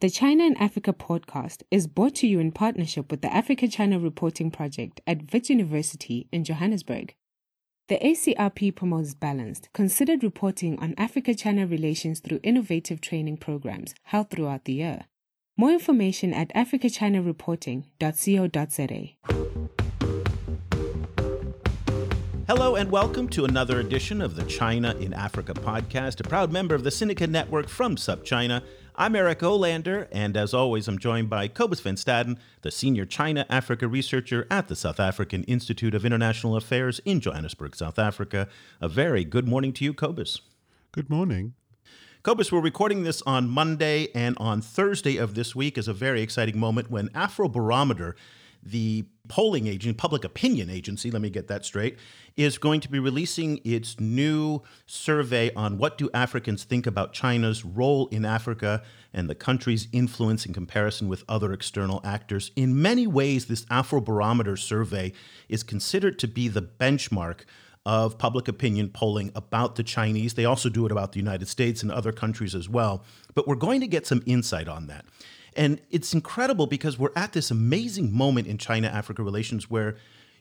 The China and Africa podcast is brought to you in partnership with the Africa China Reporting Project at Wits University in Johannesburg. The ACRP promotes balanced, considered reporting on Africa China relations through innovative training programs held throughout the year. More information at africachinareporting.co.za. Hello and welcome to another edition of the China in Africa podcast, a proud member of the Sinica Network from SupChina. I'm Eric Olander, and as always, I'm joined by Cobus van Staden, the senior China Africa researcher at the South African Institute of International Affairs in Johannesburg, South Africa. A very good morning to you, Cobus. Good morning. Cobus, we're recording this on Monday, and on Thursday of this week is a very exciting moment when Afrobarometer the polling agency, public opinion agency, let me get that straight, is going to be releasing its new survey on what do Africans think about China's role in Africa and the country's influence in comparison with other external actors. In many ways, this Afrobarometer survey is considered to be the benchmark of public opinion polling about the Chinese. They also do it about the United States and other countries as well. But we're going to get some insight on that. And it's incredible because we're at this amazing moment in China Africa relations where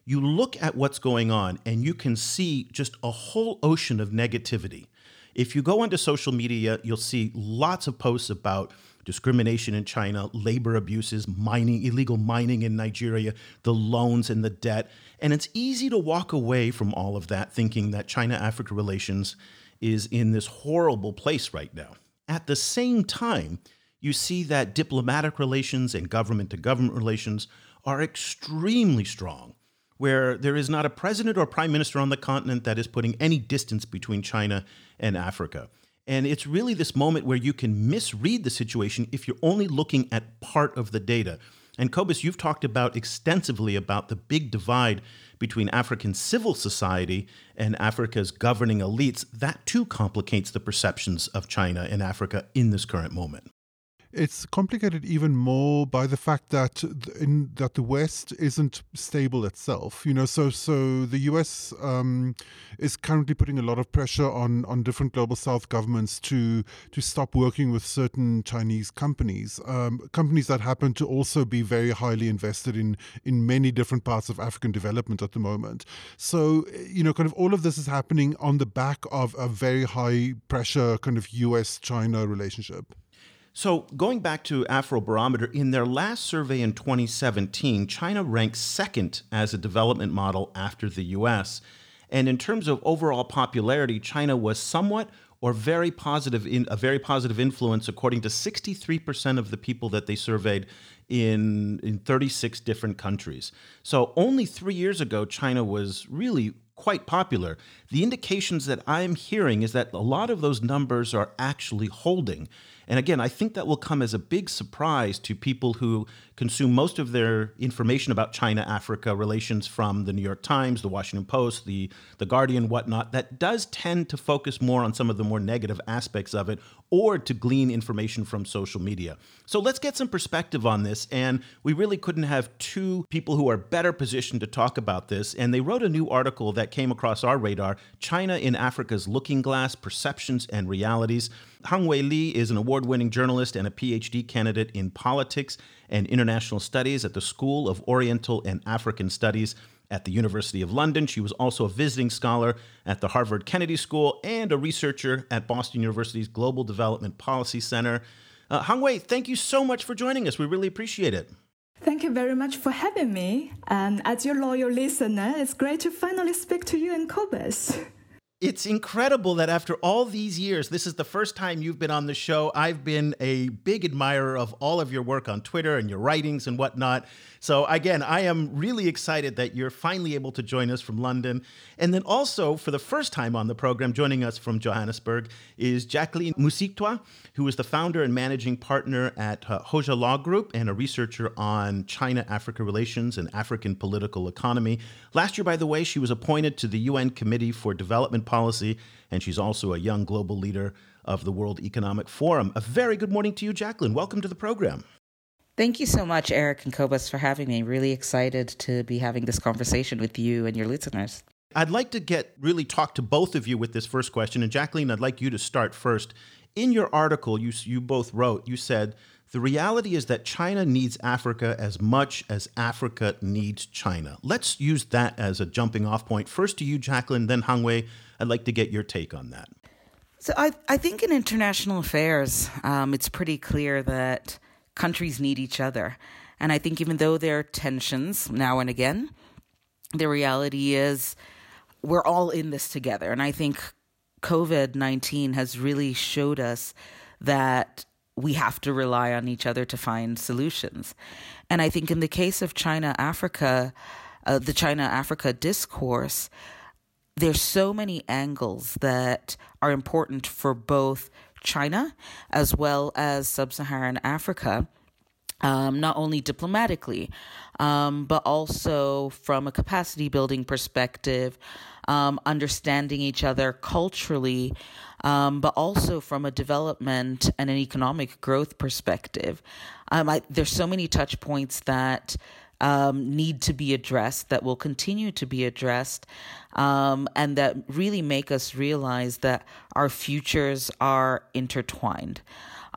you look at what's going on and you can see just a whole ocean of negativity. If you go onto social media, you'll see lots of posts about discrimination in China, labor abuses, mining, illegal mining in Nigeria, the loans and the debt. And it's easy to walk away from all of that thinking that China Africa relations is in this horrible place right now. At the same time, you see that diplomatic relations and government to government relations are extremely strong, where there is not a president or prime minister on the continent that is putting any distance between China and Africa. And it's really this moment where you can misread the situation if you're only looking at part of the data. And Cobus, you've talked about extensively about the big divide between African civil society and Africa's governing elites. That too complicates the perceptions of China and Africa in this current moment. It's complicated even more by the fact that in, that the West isn't stable itself. You know, so so the U.S. Um, is currently putting a lot of pressure on on different global South governments to to stop working with certain Chinese companies, um, companies that happen to also be very highly invested in in many different parts of African development at the moment. So you know, kind of all of this is happening on the back of a very high pressure kind of U.S.-China relationship. So, going back to Afrobarometer, in their last survey in 2017, China ranked second as a development model after the US. And in terms of overall popularity, China was somewhat or very positive in a very positive influence according to 63% of the people that they surveyed in in 36 different countries. So only 3 years ago China was really quite popular. The indications that I'm hearing is that a lot of those numbers are actually holding. And again, I think that will come as a big surprise to people who consume most of their information about China Africa relations from the New York Times, the Washington Post, the, the Guardian, whatnot, that does tend to focus more on some of the more negative aspects of it or to glean information from social media. So let's get some perspective on this. And we really couldn't have two people who are better positioned to talk about this. And they wrote a new article that came across our radar China in Africa's Looking Glass Perceptions and Realities. Hangwei Li is an award winning journalist and a PhD candidate in politics and international studies at the School of Oriental and African Studies at the University of London. She was also a visiting scholar at the Harvard Kennedy School and a researcher at Boston University's Global Development Policy Center. Uh, Hangwei, thank you so much for joining us. We really appreciate it. Thank you very much for having me. And as your loyal listener, it's great to finally speak to you in Cobus. It's incredible that after all these years, this is the first time you've been on the show. I've been a big admirer of all of your work on Twitter and your writings and whatnot. So, again, I am really excited that you're finally able to join us from London. And then also, for the first time on the program, joining us from Johannesburg is Jacqueline Musiitwa, who is the founder and managing partner at uh, Hoja Law Group and a researcher on China Africa relations and African political economy. Last year, by the way, she was appointed to the UN Committee for Development Policy, and she's also a young global leader of the World Economic Forum. A very good morning to you, Jacqueline. Welcome to the program. Thank you so much, Eric and Cobus, for having me. Really excited to be having this conversation with you and your listeners. I'd like to get really talk to both of you with this first question. And Jacqueline, I'd like you to start first. In your article, you, you both wrote, you said The reality is that China needs Africa as much as Africa needs China. Let's use that as a jumping off point. First to you, Jacqueline, then Hangwei. I'd like to get your take on that. So I, I think in international affairs, um, it's pretty clear that countries need each other. And I think even though there are tensions now and again, the reality is we're all in this together. And I think COVID 19 has really showed us that we have to rely on each other to find solutions. And I think in the case of China Africa, uh, the China Africa discourse, there's so many angles that are important for both China as well as sub Saharan Africa. Um, not only diplomatically, um, but also from a capacity building perspective, um, understanding each other culturally, um, but also from a development and an economic growth perspective. Um, I, there's so many touch points that um, need to be addressed, that will continue to be addressed, um, and that really make us realize that our futures are intertwined.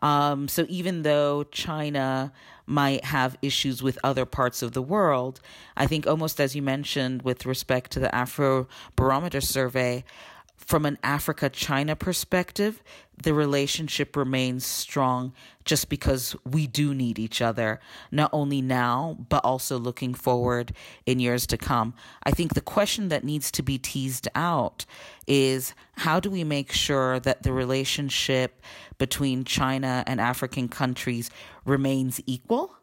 Um, so even though China might have issues with other parts of the world, I think almost as you mentioned with respect to the Afro Barometer survey, from an Africa China perspective, the relationship remains strong just because we do need each other, not only now, but also looking forward in years to come. I think the question that needs to be teased out is how do we make sure that the relationship between China and African countries remains equal?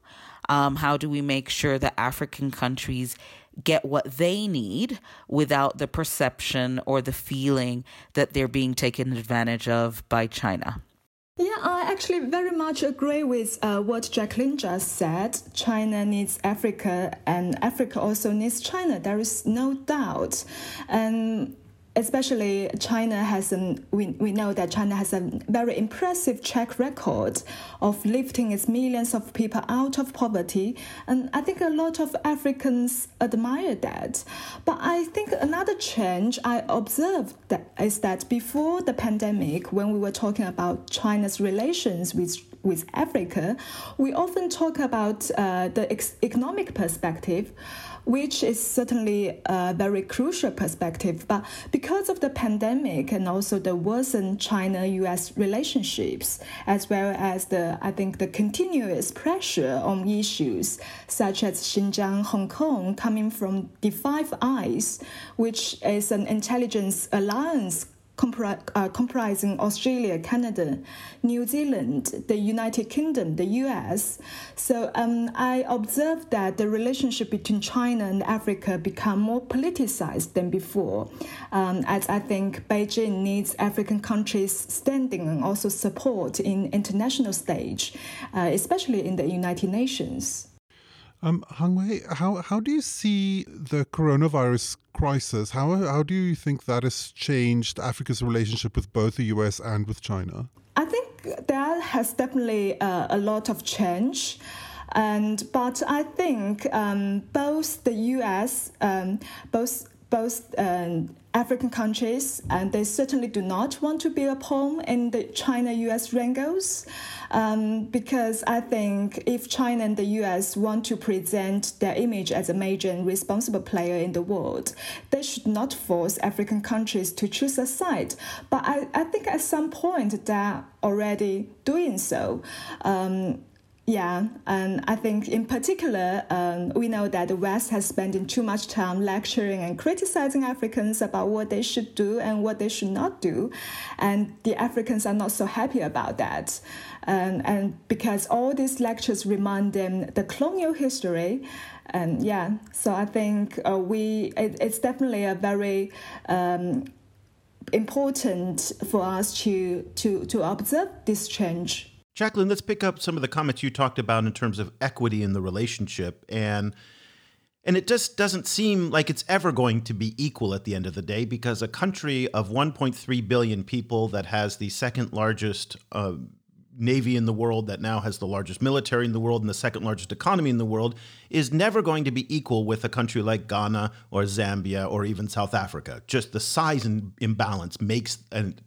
Um, how do we make sure that African countries get what they need without the perception or the feeling that they're being taken advantage of by China. Yeah, I actually very much agree with uh, what Jacqueline just said. China needs Africa, and Africa also needs China. There is no doubt. And especially China has an we, we know that China has a very impressive track record of lifting its millions of people out of poverty. And I think a lot of Africans admire that. But I think another change I observed that is that before the pandemic when we were talking about China's relations with with Africa, we often talk about uh, the economic perspective which is certainly a very crucial perspective. But because of the pandemic and also the worsened China-U.S. relationships, as well as the I think the continuous pressure on issues such as Xinjiang, Hong Kong, coming from the Five Eyes, which is an intelligence alliance compri- uh, comprising Australia, Canada, New Zealand, the United Kingdom, the US. So um, I observed that the relationship between China and Africa become more politicized than before, um, as I think Beijing needs African countries standing and also support in international stage, uh, especially in the United Nations. Um, Hangwei, how how do you see the coronavirus crisis? How how do you think that has changed Africa's relationship with both the U.S. and with China? I think that has definitely uh, a lot of change. And but I think um, both the U.S. Um, both both um, African countries, and they certainly do not want to be a pawn in the China-U.S. wrangles, um, because I think if China and the U.S. want to present their image as a major and responsible player in the world, they should not force African countries to choose a side. But I, I think at some point they're already doing so. Um, yeah, and I think in particular, um, we know that the West has spent too much time lecturing and criticizing Africans about what they should do and what they should not do, and the Africans are not so happy about that, um, and because all these lectures remind them the colonial history, and yeah, so I think uh, we it, it's definitely a very um, important for us to to to observe this change Jacqueline, let's pick up some of the comments you talked about in terms of equity in the relationship and and it just doesn't seem like it's ever going to be equal at the end of the day because a country of 1.3 billion people that has the second largest uh, navy in the world, that now has the largest military in the world and the second largest economy in the world, is never going to be equal with a country like Ghana or Zambia or even South Africa. Just the size and imbalance makes an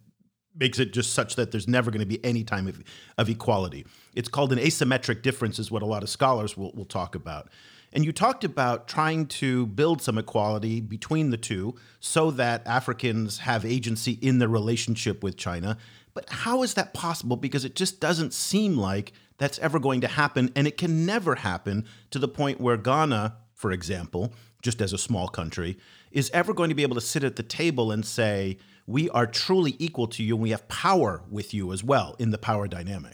makes it just such that there's never going to be any time of, of equality. It's called an asymmetric difference, is what a lot of scholars will, will talk about. And you talked about trying to build some equality between the two so that Africans have agency in their relationship with China. But how is that possible? Because it just doesn't seem like that's ever going to happen. And it can never happen to the point where Ghana, for example, just as a small country, is ever going to be able to sit at the table and say, we are truly equal to you and we have power with you as well in the power dynamic.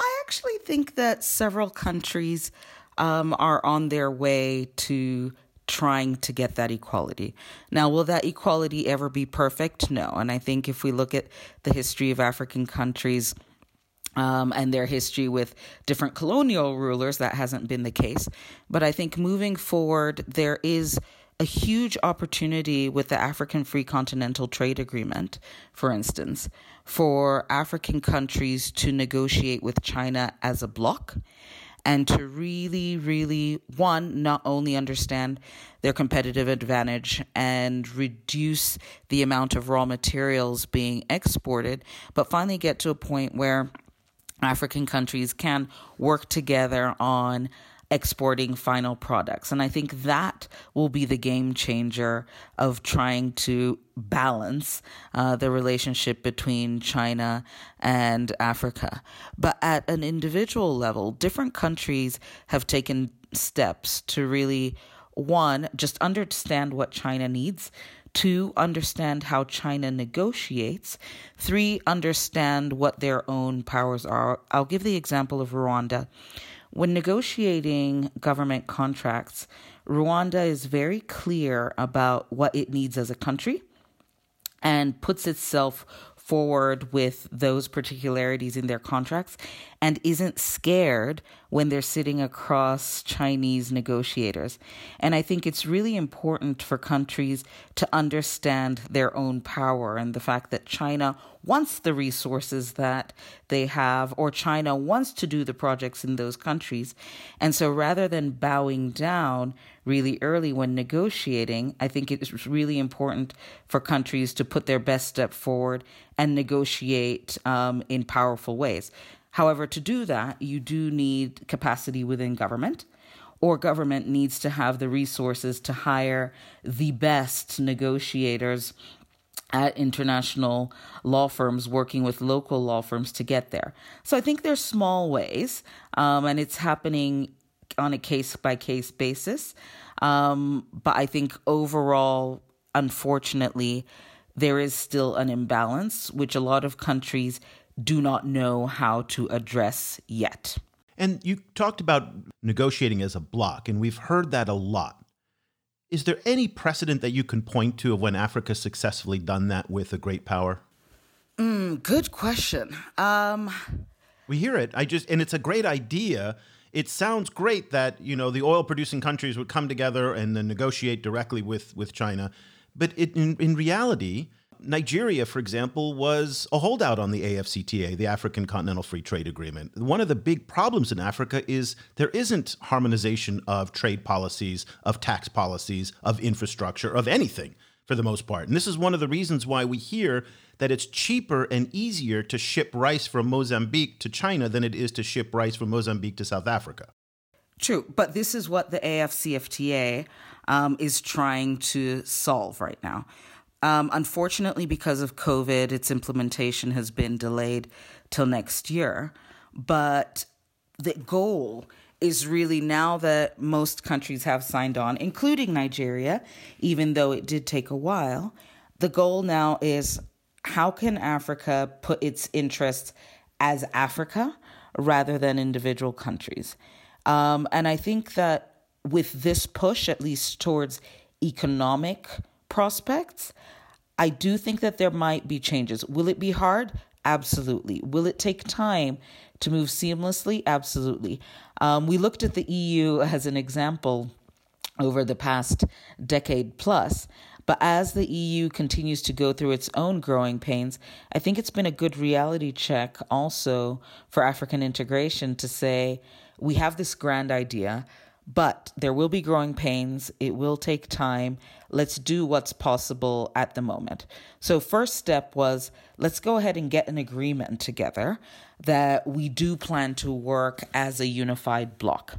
I actually think that several countries um, are on their way to trying to get that equality. Now, will that equality ever be perfect? No. And I think if we look at the history of African countries, um, and their history with different colonial rulers, that hasn't been the case. But I think moving forward, there is a huge opportunity with the African Free Continental Trade Agreement, for instance, for African countries to negotiate with China as a bloc and to really, really, one, not only understand their competitive advantage and reduce the amount of raw materials being exported, but finally get to a point where African countries can work together on exporting final products. And I think that will be the game changer of trying to balance uh, the relationship between China and Africa. But at an individual level, different countries have taken steps to really, one, just understand what China needs. Two, understand how China negotiates. Three, understand what their own powers are. I'll give the example of Rwanda. When negotiating government contracts, Rwanda is very clear about what it needs as a country and puts itself forward with those particularities in their contracts and isn't scared when they're sitting across Chinese negotiators. And I think it's really important for countries to understand their own power and the fact that China wants the resources that they have, or China wants to do the projects in those countries. And so rather than bowing down really early when negotiating, I think it's really important for countries to put their best step forward and negotiate um, in powerful ways. However, to do that, you do need capacity within government or government needs to have the resources to hire the best negotiators at international law firms working with local law firms to get there. So I think there's small ways, um, and it's happening on a case by case basis. Um, but I think overall, unfortunately, there is still an imbalance, which a lot of countries do not know how to address yet. And you talked about negotiating as a bloc, and we've heard that a lot. Is there any precedent that you can point to of when Africa successfully done that with a great power? Mm, good question. Um, we hear it. I just and it's a great idea. It sounds great that you know the oil producing countries would come together and then negotiate directly with with China, but it, in in reality, Nigeria, for example, was a holdout on the AFCTA, the African Continental Free Trade Agreement. One of the big problems in Africa is there isn't harmonization of trade policies, of tax policies, of infrastructure, of anything for the most part. And this is one of the reasons why we hear that it's cheaper and easier to ship rice from Mozambique to China than it is to ship rice from Mozambique to South Africa. True, but this is what the AFCFTA um, is trying to solve right now. Um, unfortunately, because of COVID, its implementation has been delayed till next year. But the goal is really now that most countries have signed on, including Nigeria, even though it did take a while, the goal now is how can Africa put its interests as Africa rather than individual countries? Um, and I think that with this push, at least towards economic prospects, I do think that there might be changes. Will it be hard? Absolutely. Will it take time to move seamlessly? Absolutely. Um, we looked at the EU as an example over the past decade plus. But as the EU continues to go through its own growing pains, I think it's been a good reality check also for African integration to say we have this grand idea, but there will be growing pains. It will take time. let's do what's possible at the moment. So, first step was let's go ahead and get an agreement together that we do plan to work as a unified bloc.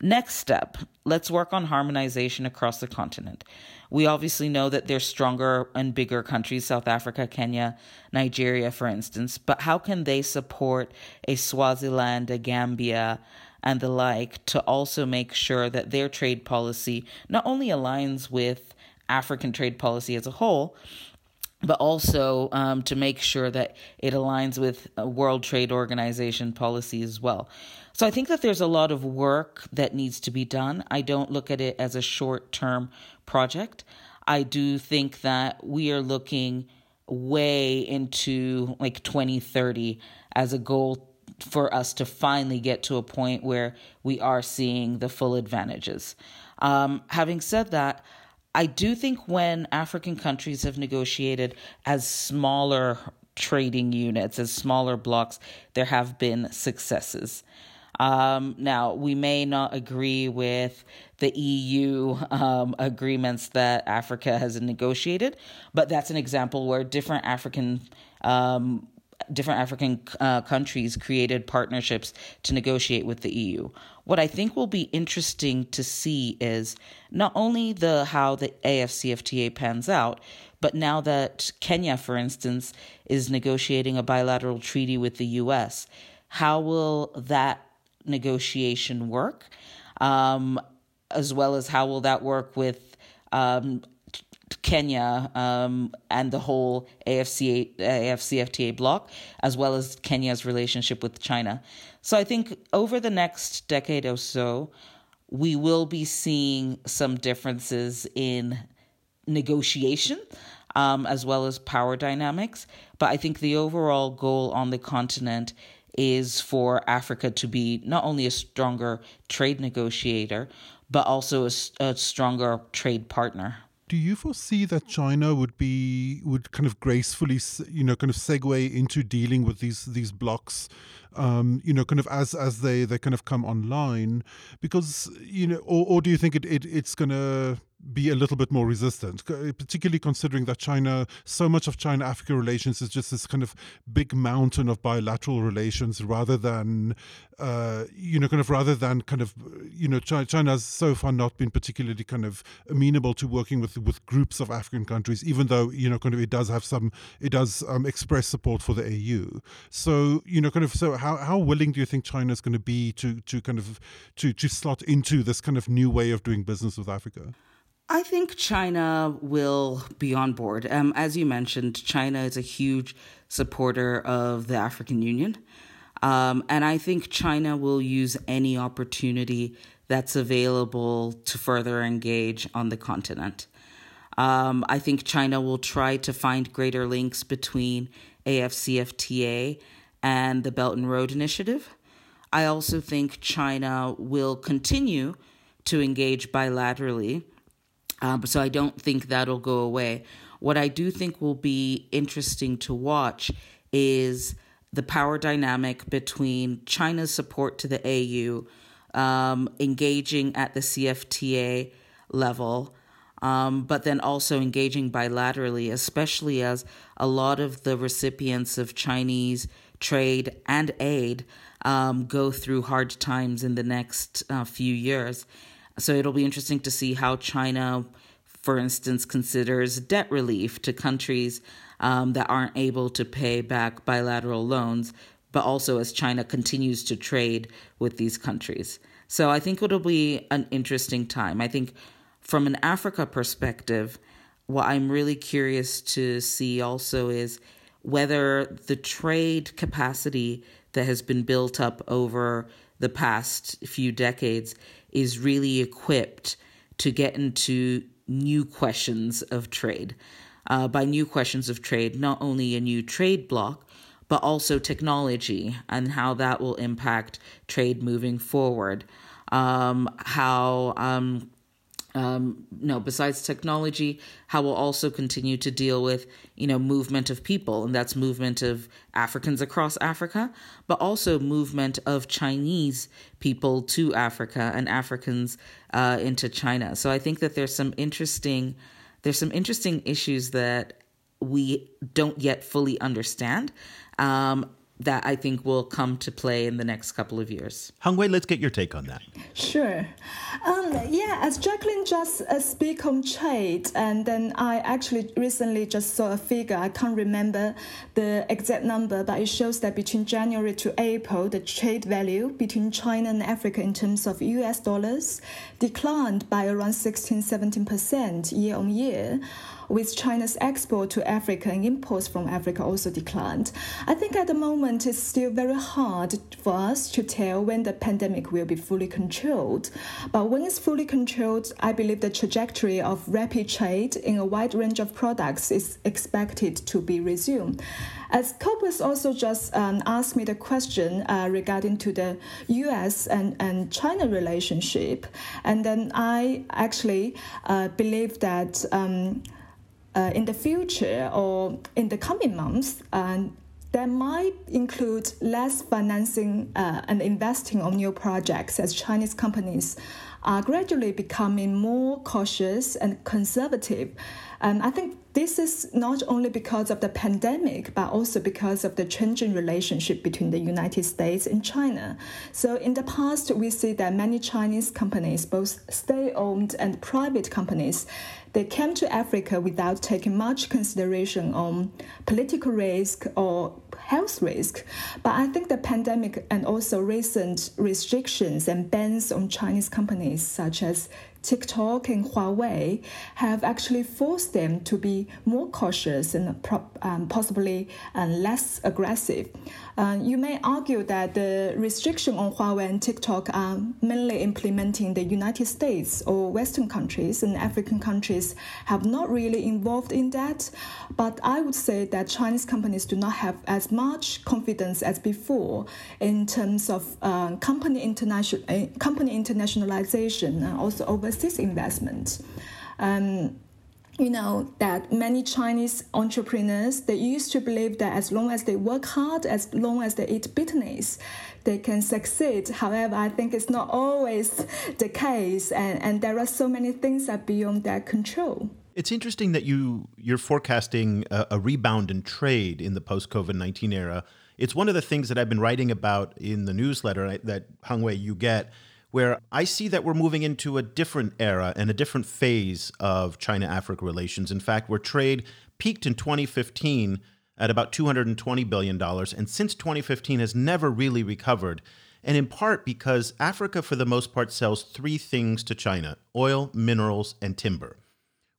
Next step, let's work on harmonization across the continent. We obviously know that there's stronger and bigger countries, South Africa, Kenya, Nigeria, for instance, but how can they support a Swaziland, a Gambia, and the like to also make sure that their trade policy not only aligns with African trade policy as a whole, but also um, to make sure that it aligns with World Trade Organization policy as well. So I think that there's a lot of work that needs to be done. I don't look at it as a short term project. I do think that we are looking way into like 2030 as a goal for us to finally get to a point where we are seeing the full advantages. Um, having said that, I do think when African countries have negotiated as smaller trading units, as smaller blocks, there have been successes. Um, now, we may not agree with the EU um, agreements that Africa has negotiated, but that's an example where different African um, different African uh, countries created partnerships to negotiate with the EU. What I think will be interesting to see is not only the how the AFCFTA pans out, but now that Kenya, for instance, is negotiating a bilateral treaty with the US, how will that negotiation work? Um, as well as how will that work with um, Kenya um, and the whole AFC, AFCFTA bloc, as well as Kenya's relationship with China. So I think over the next decade or so, we will be seeing some differences in negotiation um, as well as power dynamics. But I think the overall goal on the continent is for Africa to be not only a stronger trade negotiator, but also a, a stronger trade partner do you foresee that China would be would kind of gracefully, you know, kind of segue into dealing with these these blocks, um, you know, kind of as as they they kind of come online, because you know, or, or do you think it, it it's going to be a little bit more resistant, particularly considering that China, so much of China Africa relations is just this kind of big mountain of bilateral relations rather than, uh, you know, kind of rather than kind of, you know, China, China has so far not been particularly kind of amenable to working with with groups of African countries, even though, you know, kind of it does have some, it does um, express support for the AU. So, you know, kind of, so how, how willing do you think China is going to be to, to kind of, to, to slot into this kind of new way of doing business with Africa? I think China will be on board. Um, as you mentioned, China is a huge supporter of the African Union. Um, and I think China will use any opportunity that's available to further engage on the continent. Um, I think China will try to find greater links between AFCFTA and the Belt and Road Initiative. I also think China will continue to engage bilaterally um, so I don't think that'll go away. What I do think will be interesting to watch is the power dynamic between China's support to the AU, um, engaging at the CFTA level, um, but then also engaging bilaterally, especially as a lot of the recipients of Chinese trade and aid um, go through hard times in the next uh, few years. So it'll be interesting to see how China, for instance, considers debt relief to countries um, that aren't able to pay back bilateral loans, but also as China continues to trade with these countries. So I think it'll be an interesting time. I think from an Africa perspective, what I'm really curious to see also is whether the trade capacity that has been built up over the past few decades is really equipped to get into new questions of trade. Uh, by new questions of trade, not only a new trade bloc, but also technology and how that will impact trade moving forward. Um, how um, um, no, besides technology, how we'll also continue to deal with, you know, movement of people, and that's movement of Africans across Africa, but also movement of Chinese people to Africa and Africans uh, into China. So I think that there's some interesting there's some interesting issues that we don't yet fully understand. Um, that I think will come to play in the next couple of years. Hangwei, let's get your take on that. Sure. Um, yeah, as Jacqueline just uh, speak on trade, and then I actually recently just saw a figure. I can't remember the exact number, but it shows that between January to April, the trade value between China and Africa in terms of US dollars declined by around 16 17% year on year with China's export to Africa and imports from Africa also declined. I think at the moment it's still very hard for us to tell when the pandemic will be fully controlled. But when it's fully controlled, I believe the trajectory of rapid trade in a wide range of products is expected to be resumed. As Cobus also just um, asked me the question uh, regarding to the U.S. and, and China relationship, and then I actually uh, believe that um, uh, in the future or in the coming months, uh, that might include less financing uh, and investing on new projects as Chinese companies are gradually becoming more cautious and conservative. And I think this is not only because of the pandemic, but also because of the changing relationship between the United States and China. So, in the past, we see that many Chinese companies, both state owned and private companies, they came to Africa without taking much consideration on political risk or health risk. But I think the pandemic and also recent restrictions and bans on Chinese companies such as TikTok and Huawei have actually forced them to be more cautious and um, possibly uh, less aggressive. Uh, you may argue that the restriction on Huawei and TikTok are mainly implementing the United States or Western countries, and African countries have not really involved in that. But I would say that Chinese companies do not have as much confidence as before in terms of uh, company, international, uh, company internationalization and also overseas investment. Um, you know that many chinese entrepreneurs they used to believe that as long as they work hard as long as they eat bitterness they can succeed. However i think it's not always the case and, and there are so many things that beyond their control. It's interesting that you you're forecasting a, a rebound in trade in the post covid-19 era. It's one of the things that i've been writing about in the newsletter that Hangwei you get where I see that we're moving into a different era and a different phase of China Africa relations. In fact, where trade peaked in 2015 at about $220 billion, and since 2015 has never really recovered. And in part because Africa, for the most part, sells three things to China oil, minerals, and timber.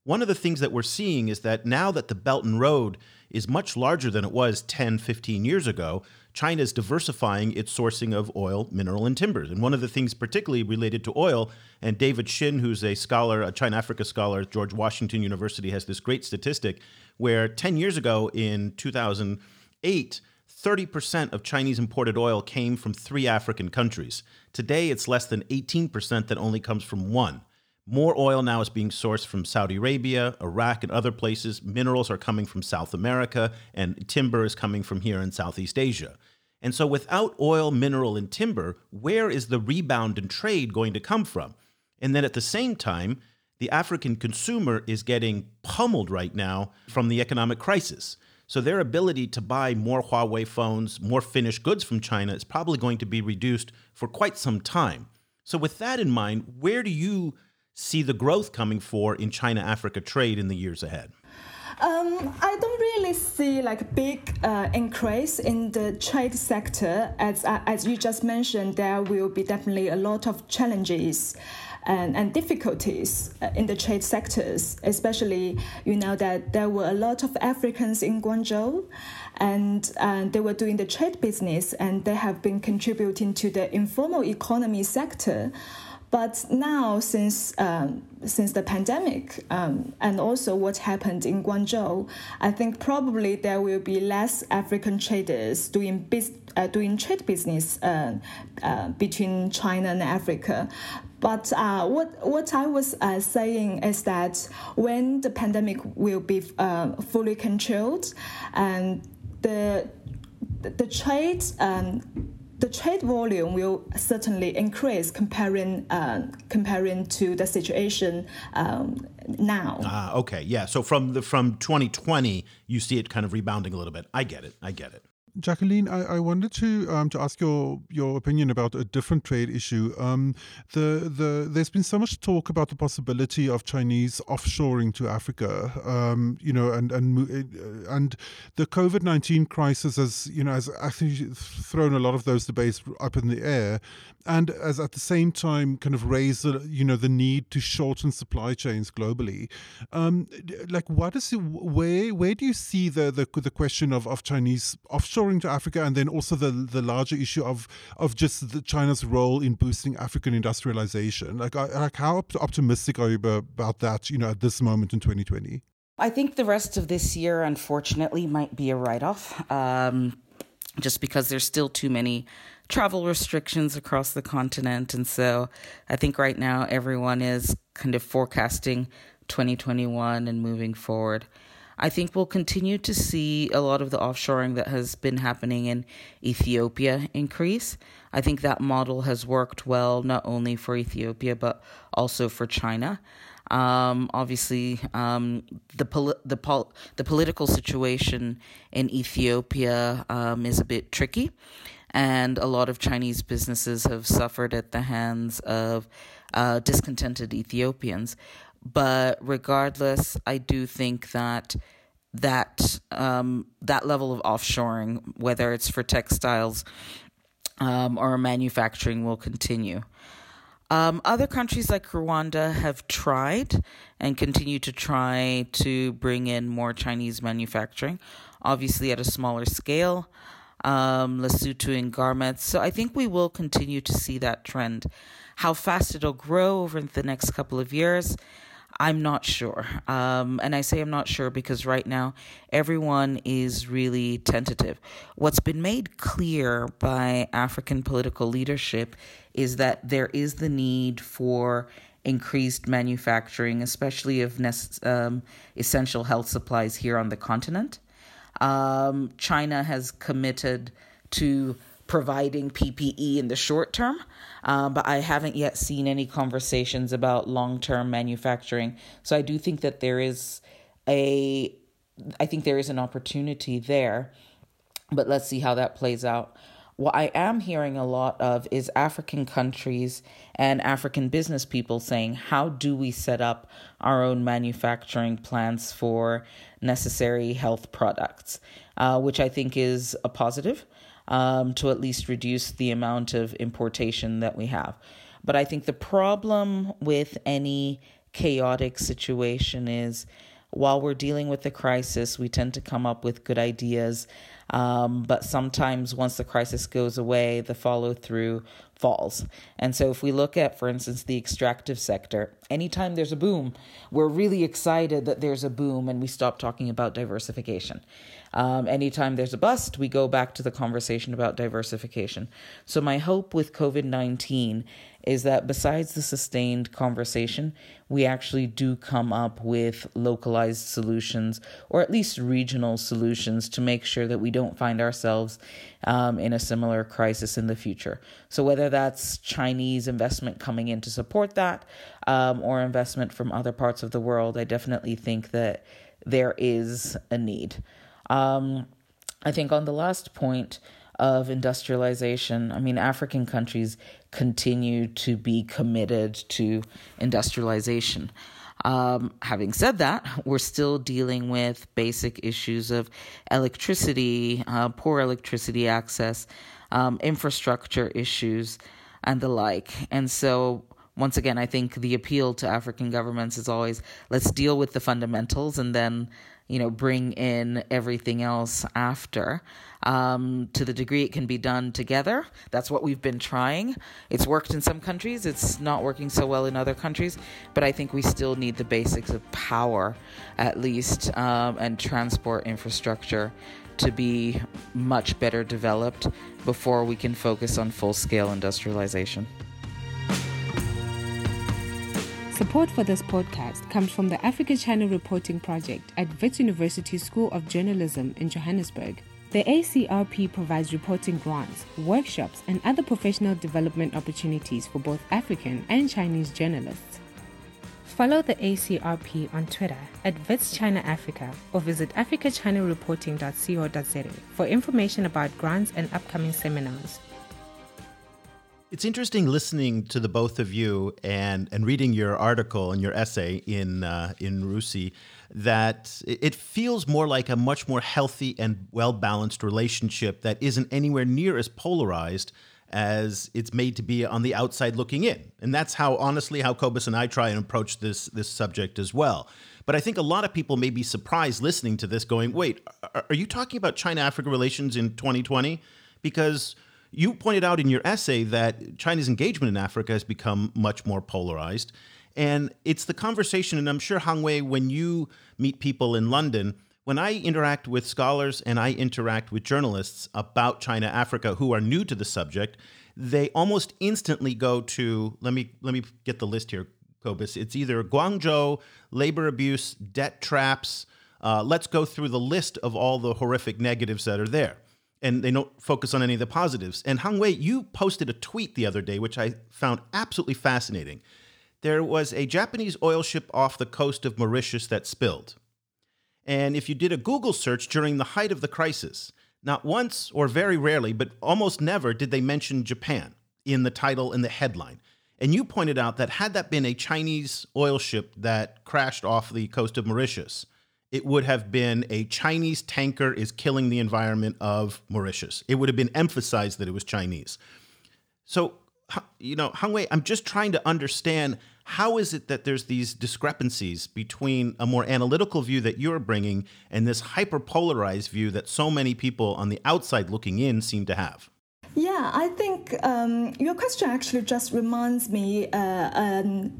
One of the things that we're seeing is that now that the Belt and Road is much larger than it was 10, 15 years ago, China is diversifying its sourcing of oil, mineral, and timbers. And one of the things particularly related to oil, and David Shinn, who's a scholar, a China Africa scholar at George Washington University, has this great statistic where 10 years ago in 2008, 30% of Chinese imported oil came from three African countries. Today, it's less than 18% that only comes from one. More oil now is being sourced from Saudi Arabia, Iraq, and other places. Minerals are coming from South America, and timber is coming from here in Southeast Asia. And so, without oil, mineral, and timber, where is the rebound in trade going to come from? And then at the same time, the African consumer is getting pummeled right now from the economic crisis. So, their ability to buy more Huawei phones, more finished goods from China is probably going to be reduced for quite some time. So, with that in mind, where do you see the growth coming for in China Africa trade in the years ahead? Um, I don't really see like a big uh, increase in the trade sector. As uh, as you just mentioned, there will be definitely a lot of challenges. And, and difficulties uh, in the trade sectors, especially you know that there were a lot of Africans in Guangzhou, and uh, they were doing the trade business, and they have been contributing to the informal economy sector. But now, since um, since the pandemic um, and also what happened in Guangzhou, I think probably there will be less African traders doing biz- uh, doing trade business uh, uh, between China and Africa. But uh, what what I was uh, saying is that when the pandemic will be uh, fully controlled, and the the trade um, the trade volume will certainly increase comparing uh, comparing to the situation um, now. Ah, okay, yeah. So from the from 2020, you see it kind of rebounding a little bit. I get it. I get it. Jacqueline, I, I wanted to um, to ask your your opinion about a different trade issue. Um, the the there's been so much talk about the possibility of Chinese offshoring to Africa. Um, you know, and and uh, and the COVID nineteen crisis has you know has actually thrown a lot of those debates up in the air, and as at the same time kind of raise the you know the need to shorten supply chains globally. Um, like, what is it, where where do you see the the the question of of Chinese offshoring to Africa, and then also the the larger issue of of just the, China's role in boosting African industrialization. Like, like how optimistic are you about that? You know, at this moment in 2020. I think the rest of this year, unfortunately, might be a write off. Um, just because there's still too many travel restrictions across the continent. And so I think right now everyone is kind of forecasting 2021 and moving forward. I think we'll continue to see a lot of the offshoring that has been happening in Ethiopia increase. I think that model has worked well not only for Ethiopia but also for China. Um, obviously, um, the the pol- the political situation in Ethiopia um, is a bit tricky, and a lot of Chinese businesses have suffered at the hands of uh, discontented Ethiopians. But regardless, I do think that that um, that level of offshoring, whether it's for textiles um, or manufacturing, will continue. Um, other countries like Rwanda have tried and continue to try to bring in more Chinese manufacturing, obviously at a smaller scale. Um, Lesotho in garments. So I think we will continue to see that trend. How fast it'll grow over the next couple of years I'm not sure. Um, and I say I'm not sure because right now everyone is really tentative. What's been made clear by African political leadership is that there is the need for increased manufacturing, especially of um, essential health supplies here on the continent. Um, China has committed to providing PPE in the short term, uh, but I haven't yet seen any conversations about long term manufacturing. So I do think that there is a, I think there is an opportunity there, but let's see how that plays out. What I am hearing a lot of is African countries and African business people saying, How do we set up our own manufacturing plants for necessary health products? Uh, which I think is a positive um, to at least reduce the amount of importation that we have. But I think the problem with any chaotic situation is while we're dealing with the crisis, we tend to come up with good ideas. Um, but sometimes once the crisis goes away, the follow through falls. And so, if we look at, for instance, the extractive sector, anytime there's a boom, we're really excited that there's a boom and we stop talking about diversification. Um, anytime there's a bust, we go back to the conversation about diversification. So, my hope with COVID 19 is that besides the sustained conversation, we actually do come up with localized solutions or at least regional solutions to make sure that we don't find ourselves um, in a similar crisis in the future. So, whether that's Chinese investment coming in to support that um, or investment from other parts of the world, I definitely think that there is a need. Um, I think on the last point of industrialization, I mean, African countries continue to be committed to industrialization. Um, having said that, we're still dealing with basic issues of electricity, uh, poor electricity access, um, infrastructure issues, and the like. And so, once again, I think the appeal to African governments is always let's deal with the fundamentals and then you know, bring in everything else after. Um, to the degree it can be done together, that's what we've been trying. It's worked in some countries, it's not working so well in other countries, but I think we still need the basics of power, at least, um, and transport infrastructure to be much better developed before we can focus on full scale industrialization. Support for this podcast comes from the Africa China Reporting Project at Wits University School of Journalism in Johannesburg. The ACRP provides reporting grants, workshops, and other professional development opportunities for both African and Chinese journalists. Follow the ACRP on Twitter at WitsChinaAfrica or visit africachinareporting.co.za for information about grants and upcoming seminars. It's interesting listening to the both of you and, and reading your article and your essay in uh, in RUSI that it feels more like a much more healthy and well balanced relationship that isn't anywhere near as polarized as it's made to be on the outside looking in. And that's how honestly how Cobus and I try and approach this this subject as well. But I think a lot of people may be surprised listening to this going, "Wait, are you talking about China-Africa relations in 2020?" Because you pointed out in your essay that China's engagement in Africa has become much more polarized. And it's the conversation, and I'm sure, Hangwei, when you meet people in London, when I interact with scholars and I interact with journalists about China Africa who are new to the subject, they almost instantly go to let me let me get the list here, Cobus. It's either Guangzhou, labor abuse, debt traps. Uh, let's go through the list of all the horrific negatives that are there and they don't focus on any of the positives. And Hangwei, you posted a tweet the other day, which I found absolutely fascinating. There was a Japanese oil ship off the coast of Mauritius that spilled. And if you did a Google search during the height of the crisis, not once or very rarely, but almost never did they mention Japan in the title and the headline. And you pointed out that had that been a Chinese oil ship that crashed off the coast of Mauritius, it would have been a Chinese tanker is killing the environment of Mauritius. It would have been emphasized that it was Chinese. So, you know, Hangwei, I'm just trying to understand how is it that there's these discrepancies between a more analytical view that you're bringing and this hyperpolarized view that so many people on the outside looking in seem to have? Yeah, I think um, your question actually just reminds me uh, um,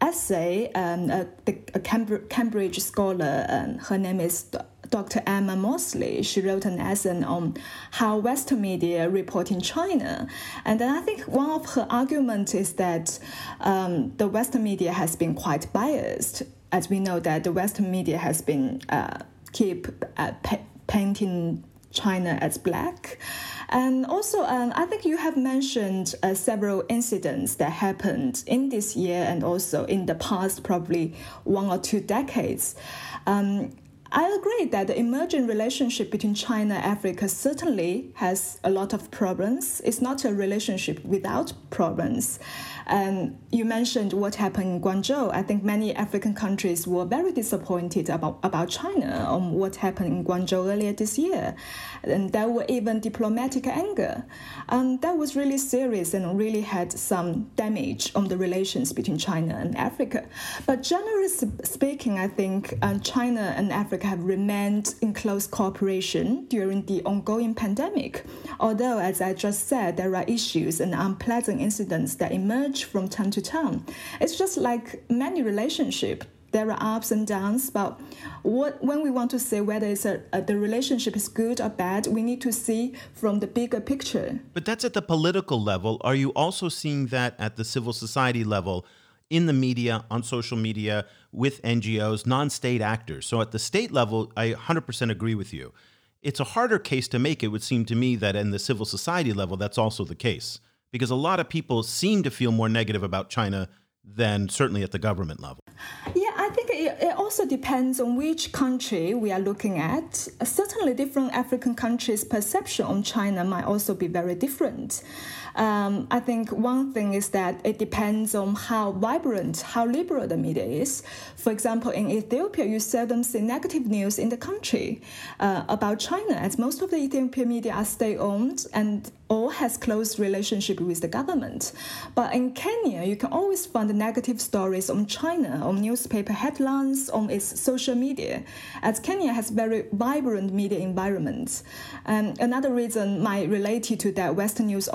essay, um, a, a, Cambridge scholar, um, her name is Dr. Emma Mawdsley. She wrote an essay on how Western media report in China. And I think one of her arguments is that um, the Western media has been quite biased. As we know that the Western media has been uh, keep uh, pa- painting China as black. And also, um, I think you have mentioned uh, several incidents that happened in this year and also in the past, probably one or two decades. Um, I agree that the emerging relationship between China and Africa certainly has a lot of problems. It's not a relationship without problems. And you mentioned what happened in Guangzhou. I think many African countries were very disappointed about, about China on what happened in Guangzhou earlier this year. And there were even diplomatic anger. And that was really serious and really had some damage on the relations between China and Africa. But generally speaking, I think uh, China and Africa have remained in close cooperation during the ongoing pandemic. Although, as I just said, there are issues and unpleasant incidents that emerge from time to time. It's just like many relationships. There are ups and downs, but what when we want to say whether it's a, a, the relationship is good or bad, we need to see from the bigger picture. But that's at the political level. Are you also seeing that at the civil society level? in the media, on social media, with NGOs, non state actors. So at the state level, I 100% agree with you. It's a harder case to make, it would seem to me, that in the civil society level, that's also the case because a lot of people seem to feel more negative about China than certainly at the government level. Yeah, I think it, it, also depends on which country we are looking at. Certainly, different African countries' perception on China might also be very different. Um, I think one thing is that it depends on how vibrant, how liberal the media is. For example, in Ethiopia, you seldom see negative news in the country uh, about China, as most of the Ethiopian media are state-owned and all has close relationship with the government. But in Kenya, you can always find negative stories on China, on newspaper headlines, on its social media, as Kenya has very vibrant media environments. And another reason might relate to that Western news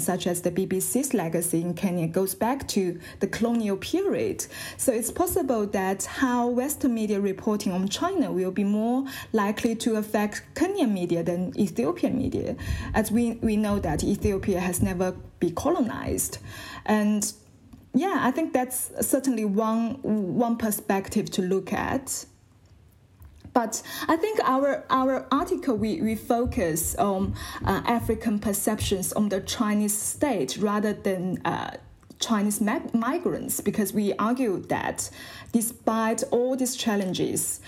such as the BBC's legacy in Kenya goes back to the colonial period. So it's possible that how Western media reporting on China will be more likely to affect Kenyan media than Ethiopian media, as we, we know that Ethiopia has never been colonized. And yeah, I think that's certainly one one perspective to look at. But I think our our article we, we focus on uh, African perceptions on the Chinese state rather than uh, Chinese migrants because we argue that despite all these challenges,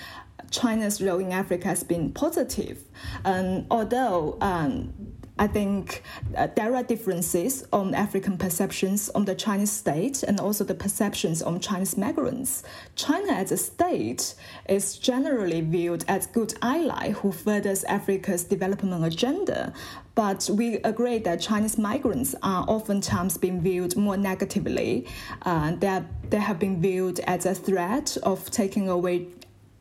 China's role in Africa has been positive. Um, although um, I think uh, there are differences on African perceptions on the Chinese state and also the perceptions on Chinese migrants. China as a state is generally viewed as good ally who furthers Africa's development agenda. But we agree that Chinese migrants are oftentimes being viewed more negatively. Uh, that they have been viewed as a threat of taking away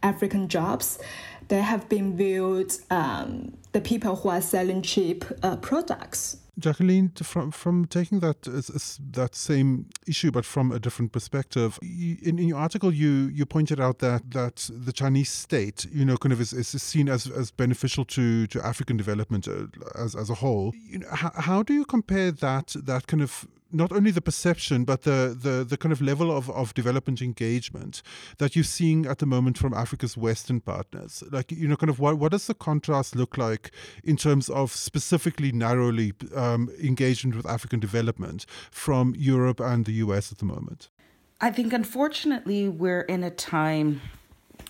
African jobs they have been viewed um, the people who are selling cheap uh, products. Jacqueline, from from taking that as, as that same issue, but from a different perspective, you, in, in your article, you you pointed out that that the Chinese state, you know, kind of is, is seen as, as beneficial to, to African development uh, as as a whole. You know, how, how do you compare that that kind of not only the perception but the, the, the kind of level of, of development engagement that you're seeing at the moment from Africa's Western partners? Like, you know, kind of what, what does the contrast look like in terms of specifically narrowly um, engagement with African development from Europe and the US at the moment? I think, unfortunately, we're in a time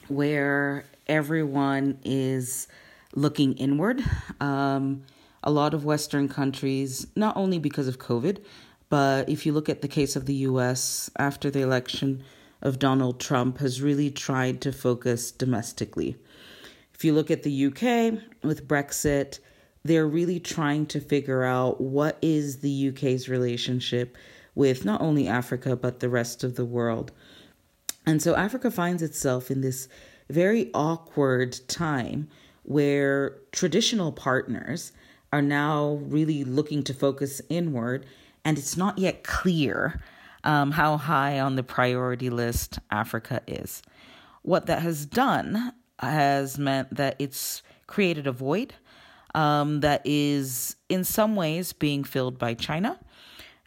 where everyone is looking inward. Um, a lot of Western countries, not only because of COVID, but if you look at the case of the US after the election of Donald Trump, has really tried to focus domestically. If you look at the UK with Brexit, they're really trying to figure out what is the UK's relationship with not only Africa, but the rest of the world. And so Africa finds itself in this very awkward time where traditional partners are now really looking to focus inward and it's not yet clear um, how high on the priority list Africa is. What that has done has meant that it's created a void um, that is, in some ways, being filled by China,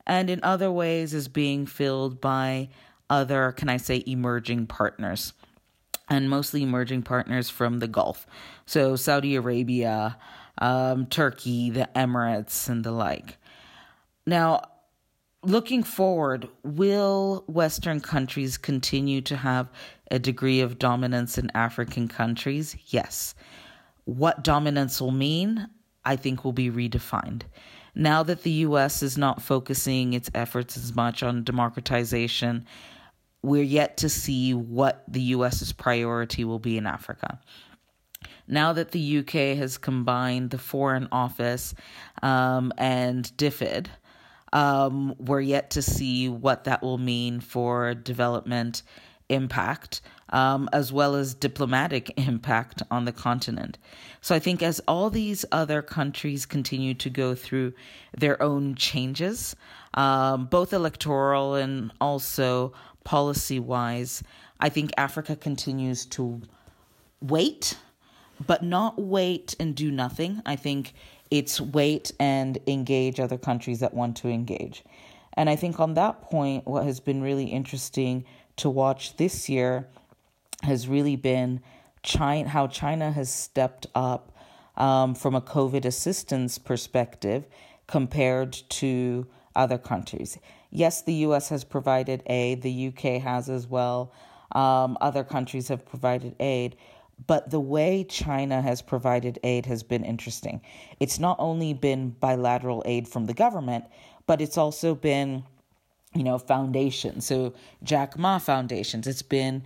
and in other ways, is being filled by other, can I say, emerging partners, and mostly emerging partners from the Gulf. So, Saudi Arabia, um, Turkey, the Emirates, and the like. Now, looking forward, will Western countries continue to have a degree of dominance in African countries? Yes. What dominance will mean, I think, will be redefined. Now that the US is not focusing its efforts as much on democratization, we're yet to see what the US's priority will be in Africa. Now that the UK has combined the Foreign Office um, and DFID, um, we're yet to see what that will mean for development impact, um, as well as diplomatic impact on the continent. So I think as all these other countries continue to go through their own changes, um, both electoral and also policy wise, I think Africa continues to wait, but not wait and do nothing. I think it's wait and engage other countries that want to engage. And I think on that point, what has been really interesting to watch this year has really been China, how China has stepped up um, from a COVID assistance perspective compared to other countries. Yes, the US has provided aid, the UK has as well, um, other countries have provided aid, but the way China has provided aid has been interesting. It's not only been bilateral aid from the government, but it's also been, you know, foundations. So Jack Ma foundations. It's been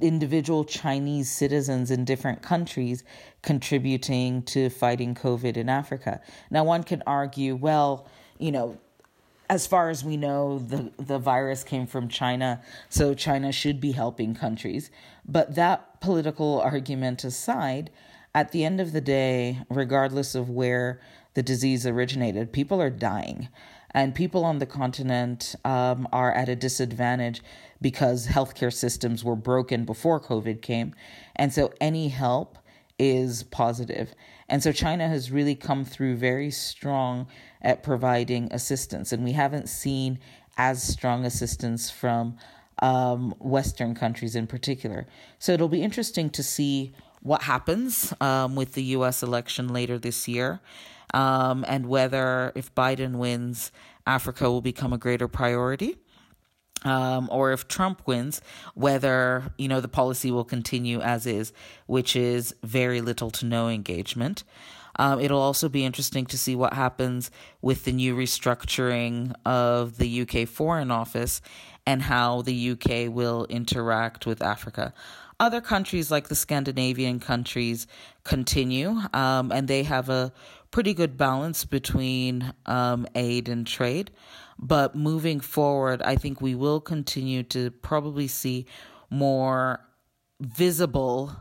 individual Chinese citizens in different countries contributing to fighting COVID in Africa. Now, one can argue, well, you know, as far as we know, the, the virus came from China, so China should be helping countries. But that political argument aside, at the end of the day, regardless of where the disease originated, people are dying. And people on the continent um, are at a disadvantage because healthcare systems were broken before COVID came. And so any help is positive. And so China has really come through very strong at providing assistance. And we haven't seen as strong assistance from um, Western countries in particular. So it'll be interesting to see what happens um, with the U.S. election later this year, um, and whether if Biden wins, Africa will become a greater priority. Um, or if Trump wins, whether you know the policy will continue as is, which is very little to no engagement. Um, it'll also be interesting to see what happens with the new restructuring of the UK Foreign Office and how the UK will interact with Africa. Other countries like the Scandinavian countries continue, um, and they have a pretty good balance between um, aid and trade. But moving forward, I think we will continue to probably see more visible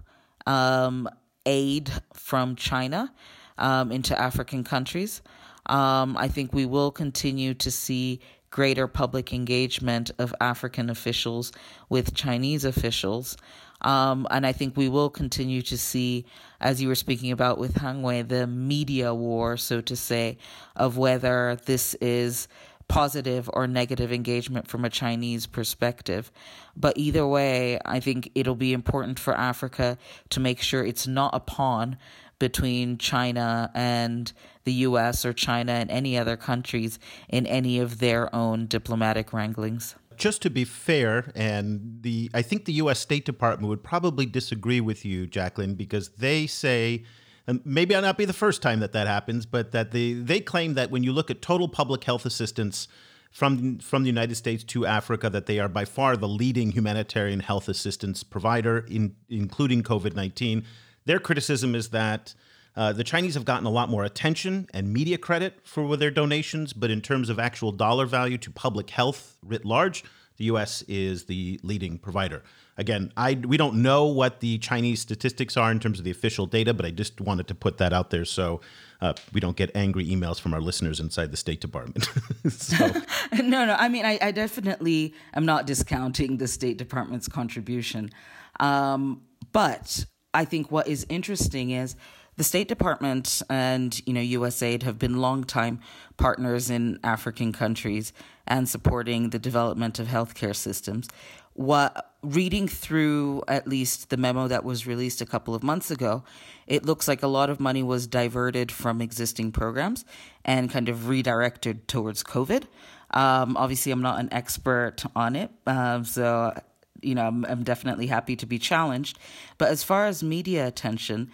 um, aid from China um, into African countries. Um, I think we will continue to see greater public engagement of African officials with Chinese officials. Um, and I think we will continue to see, as you were speaking about with Hangwei, the media war, so to say, of whether this is positive or negative engagement from a Chinese perspective. But either way, I think it'll be important for Africa to make sure it's not a pawn between China and the US or China and any other countries in any of their own diplomatic wranglings just to be fair, and the I think the U.S. State Department would probably disagree with you, Jacqueline, because they say, and maybe I'll not be the first time that that happens, but that they they claim that when you look at total public health assistance from from the United States to Africa, that they are by far the leading humanitarian health assistance provider, in, including COVID nineteen. Their criticism is that. Uh, the Chinese have gotten a lot more attention and media credit for their donations, but in terms of actual dollar value to public health writ large, the U.S. is the leading provider. Again, I we don't know what the Chinese statistics are in terms of the official data, but I just wanted to put that out there so uh, we don't get angry emails from our listeners inside the State Department. no, no. I mean, I, I, definitely am not discounting the State Department's contribution, um, but I think what is interesting is the State Department and you know USAID have been longtime partners in African countries and supporting the development of healthcare systems. What reading through at least the memo that was released a couple of months ago, it looks like a lot of money was diverted from existing programs and kind of redirected towards COVID. Um, obviously, I'm not an expert on it, uh, so you know I'm, I'm definitely happy to be challenged. But as far as media attention,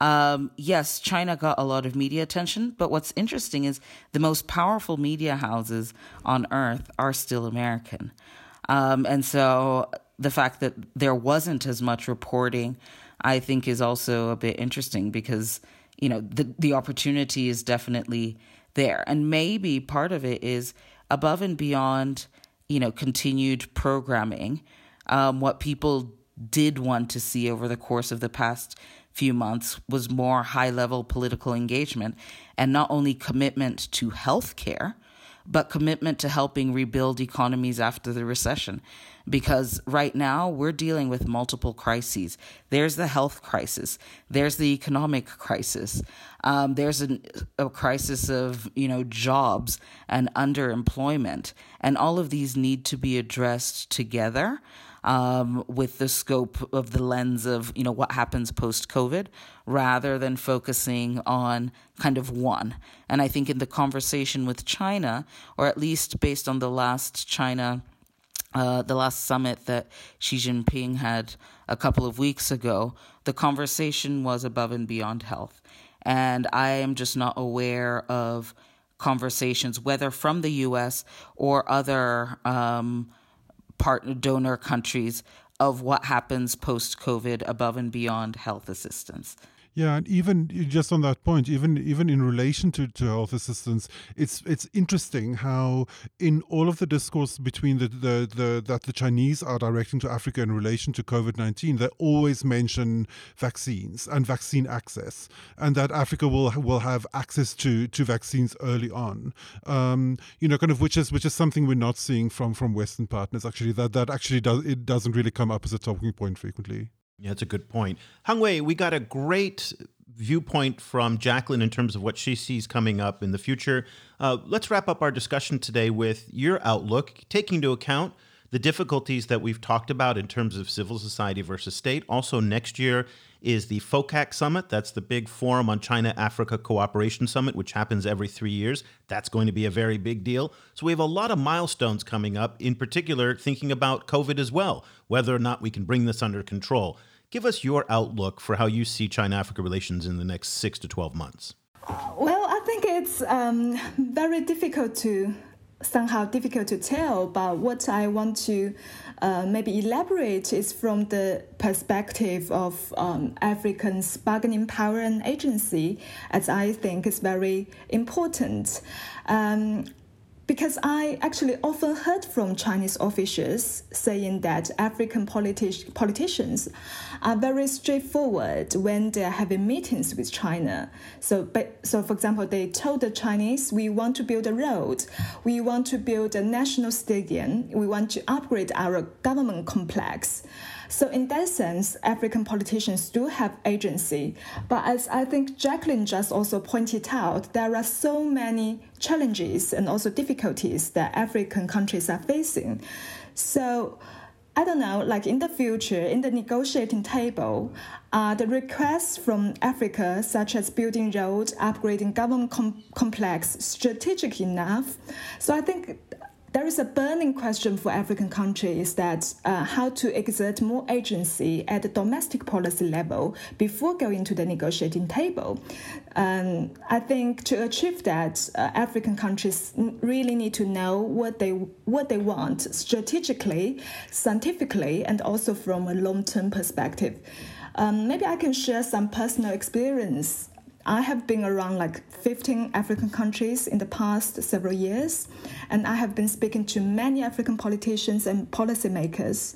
um, yes, China got a lot of media attention, but what's interesting is the most powerful media houses on earth are still American. Um, and so the fact that there wasn't as much reporting, I think, is also a bit interesting because, you know, the, the opportunity is definitely there. And maybe part of it is above and beyond, you know, continued programming. Um, what people did want to see over the course of the past few months was more high level political engagement and not only commitment to health care, but commitment to helping rebuild economies after the recession. Because right now we're dealing with multiple crises. There's the health crisis. There's the economic crisis. Um, there's an, a crisis of you know jobs and underemployment, and all of these need to be addressed together um, with the scope of the lens of you know what happens post COVID, rather than focusing on kind of one. And I think in the conversation with China, or at least based on the last China. Uh, the last summit that Xi Jinping had a couple of weeks ago, the conversation was above and beyond health. And I am just not aware of conversations, whether from the US or other um, partner donor countries of what happens post COVID above and beyond health assistance. Yeah, and even just on that point, even even in relation to, to health assistance, it's it's interesting how in all of the discourse between the, the, the that the Chinese are directing to Africa in relation to COVID nineteen, they always mention vaccines and vaccine access, and that Africa will will have access to to vaccines early on. Um, you know, kind of which is which is something we're not seeing from from Western partners. Actually, that that actually does it doesn't really come up as a talking point frequently. Yeah, that's a good point. Hangwei, we got a great viewpoint from Jacqueline in terms of what she sees coming up in the future. Uh, let's wrap up our discussion today with your outlook, taking into account the difficulties that we've talked about in terms of civil society versus state. Also, next year is the FOCAC Summit. That's the big Forum on China Africa Cooperation Summit, which happens every three years. That's going to be a very big deal. So, we have a lot of milestones coming up, in particular, thinking about COVID as well, whether or not we can bring this under control. Give us your outlook for how you see China Africa relations in the next six to 12 months. Well, I think it's um, very difficult to somehow difficult to tell, but what I want to uh, maybe elaborate is from the perspective of um, Africans' bargaining power and agency, as I think is very important. Um, because I actually often heard from Chinese officials saying that African politi- politicians are very straightforward when they are having meetings with China. So, but, so for example, they told the Chinese, we want to build a road, we want to build a national stadium, we want to upgrade our government complex. So in that sense, African politicians do have agency. But as I think Jacqueline just also pointed out, there are so many challenges and also difficulties that African countries are facing. So I don't know, like in the future, in the negotiating table, are the requests from Africa, such as building roads, upgrading government com- complex, strategic enough? So I think there is a burning question for African countries that uh, how to exert more agency at the domestic policy level before going to the negotiating table. Um, I think to achieve that, uh, African countries really need to know what they what they want strategically, scientifically, and also from a long-term perspective. Um, maybe I can share some personal experience I have been around like 15 African countries in the past several years, and I have been speaking to many African politicians and policymakers.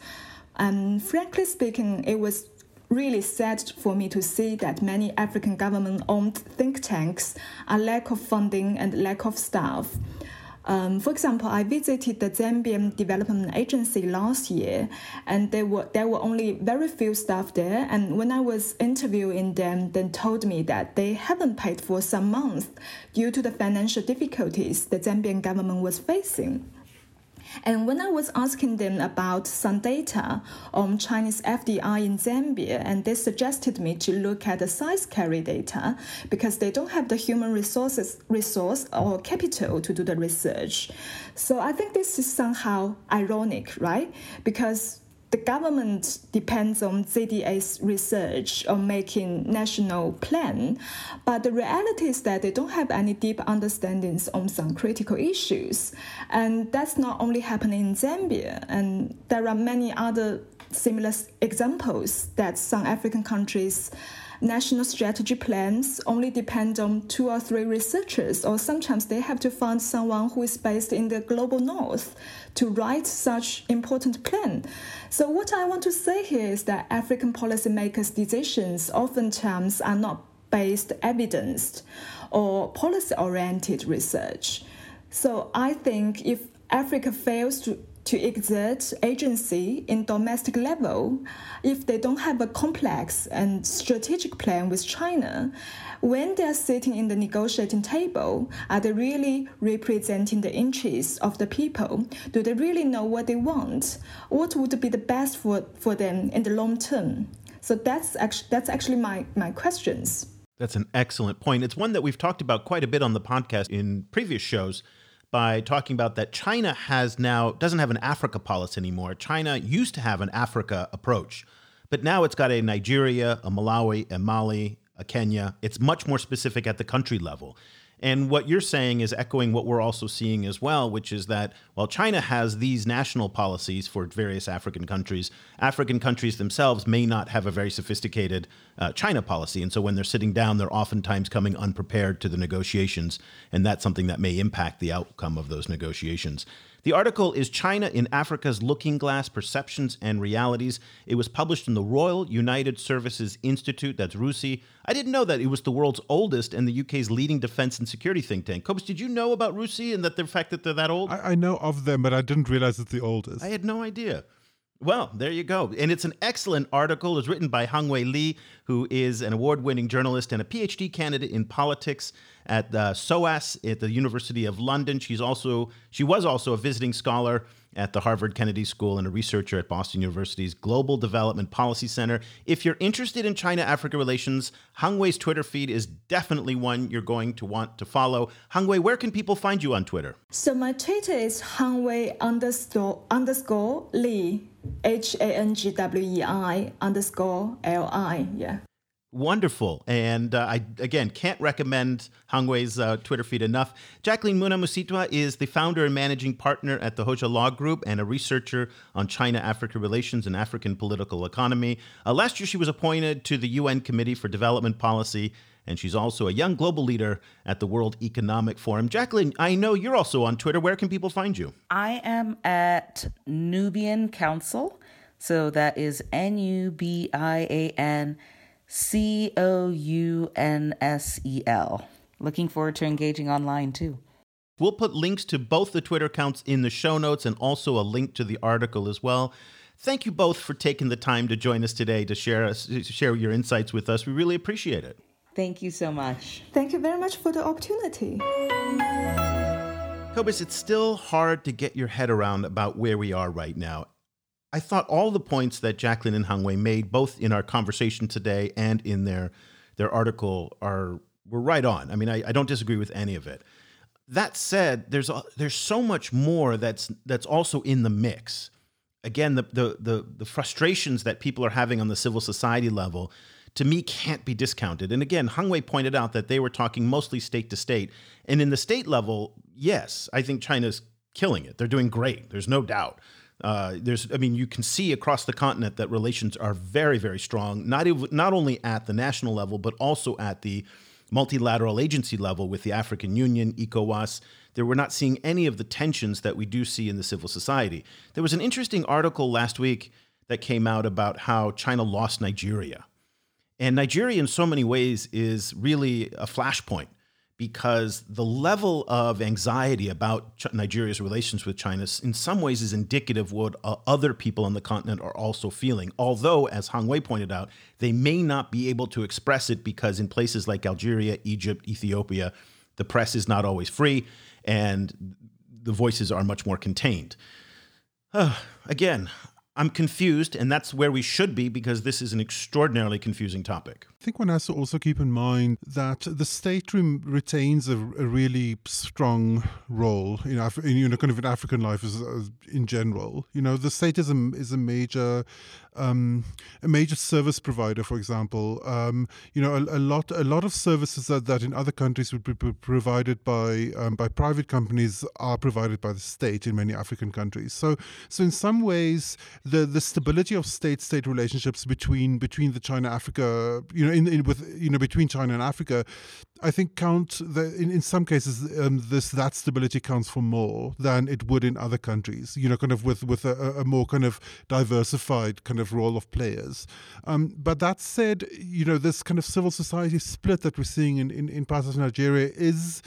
And frankly speaking, it was really sad for me to see that many African government owned think tanks are lack of funding and lack of staff. Um, for example, I visited the Zambian Development Agency last year, and there were there were only very few staff there. And when I was interviewing them, they told me that they haven't paid for some months due to the financial difficulties the Zambian government was facing. And when I was asking them about some data on Chinese FDI in Zambia, and they suggested me to look at the SAIS-CARI data because they don't have the human resources resource or capital to do the research. So I think this is somehow ironic, right? Because the government depends on ZDA's research on making national plan, but the reality is that they don't have any deep understandings on some critical issues, and that's not only happening in Zambia, and there are many other similar examples that some African countries national strategy plans only depend on two or three researchers, or sometimes they have to find someone who is based in the global north to write such important plan. So what I want to say here is that African policymakers' decisions oftentimes are not based evidenced or policy-oriented research. So I think if Africa fails to to exert agency in domestic level if they don't have a complex and strategic plan with China. When they are sitting in the negotiating table, are they really representing the interests of the people? Do they really know what they want? What would be the best for, for them in the long term? So that's actually that's actually my, my questions. That's an excellent point. It's one that we've talked about quite a bit on the podcast in previous shows by talking about that China has now doesn't have an Africa policy anymore. China used to have an Africa approach, but now it's got a Nigeria, a Malawi, a Mali, a Kenya. It's much more specific at the country level. And what you're saying is echoing what we're also seeing as well, which is that while China has these national policies for various African countries, African countries themselves may not have a very sophisticated uh, China policy. And so when they're sitting down, they're oftentimes coming unprepared to the negotiations. And that's something that may impact the outcome of those negotiations. The article is China in Africa's Looking Glass Perceptions and Realities. It was published in the Royal United Services Institute, that's RUSI. I didn't know that it was the world's oldest and the UK's leading defense and security think tank. Cobus, did you know about RUSI and that the fact that they're that old? I, I know of them, but I didn't realize it's the oldest. I had no idea. Well, there you go. And it's an excellent article. It's written by Hangwei Li, who is an award winning journalist and a PhD candidate in politics at the SOAS at the University of London. She's also she was also a visiting scholar at the Harvard Kennedy School and a researcher at Boston University's Global Development Policy Center. If you're interested in China Africa relations, Hangwei's Twitter feed is definitely one you're going to want to follow. Hangwei, where can people find you on Twitter? So my Twitter is Hangwei underscore underscore Li H A N G W E I underscore L I. Yeah. Wonderful. And uh, I, again, can't recommend Hangwei's uh, Twitter feed enough. Jacqueline Muna Musiitwa is the founder and managing partner at the Hoja Law Group and a researcher on China Africa relations and African political economy. Uh, last year, she was appointed to the UN Committee for Development Policy, and she's also a young global leader at the World Economic Forum. Jacqueline, I know you're also on Twitter. Where can people find you? I am at Nubian Counsel. So that is N U B I A N C O U N S E L. Looking forward to engaging online too. We'll put links to both the Twitter accounts in the show notes and also a link to the article as well. Thank you both for taking the time to join us today to share us, to share your insights with us. We really appreciate it. Thank you so much. Thank you very much for the opportunity. Cobus, it's still hard to get your head around about where we are right now. I thought all the points that Jacqueline and Hangwei made, both in our conversation today and in their their article, are were right on. I mean, I, I don't disagree with any of it. That said, there's a, there's so much more that's that's also in the mix. Again, the, the the the frustrations that people are having on the civil society level, to me, can't be discounted. And again, Hangwei pointed out that they were talking mostly state to state, and in the state level, yes, I think China's killing it. They're doing great. There's no doubt. Uh, there's, I mean, you can see across the continent that relations are very, very strong. Not ev- not only at the national level, but also at the multilateral agency level with the African Union, ECOWAS. There, we're not seeing any of the tensions that we do see in the civil society. There was an interesting article last week that came out about how China lost Nigeria, and Nigeria, in so many ways, is really a flashpoint because the level of anxiety about Nigeria's relations with China, in some ways, is indicative of what uh, other people on the continent are also feeling. Although, as Hangwei pointed out, they may not be able to express it because in places like Algeria, Egypt, Ethiopia, the press is not always free and the voices are much more contained. Uh, again, I'm confused, and that's where we should be because this is an extraordinarily confusing topic. I think one has to also keep in mind that the state re- retains a, a, really strong role in, Af- in, you know, kind of in African life as, as in general. You know, the state is a, is a major um, a major service provider, for example. Um, you know, a, a, lot a lot of services that, that in other countries would be provided by um, by private companies are provided by the state in many African countries. So, so in some ways, the the stability of state-state relationships between between the China Africa, you know, in, in with you know between China and Africa, I think count the, in in some cases um, this that stability counts for more than it would in other countries. You know, kind of with with a, a more kind of diversified kind of role of players. Um, but that said, you know, this kind of civil society split that we're seeing in in, in parts of Nigeria is